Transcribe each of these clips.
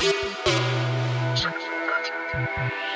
Thank you.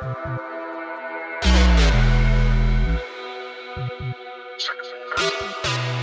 Check it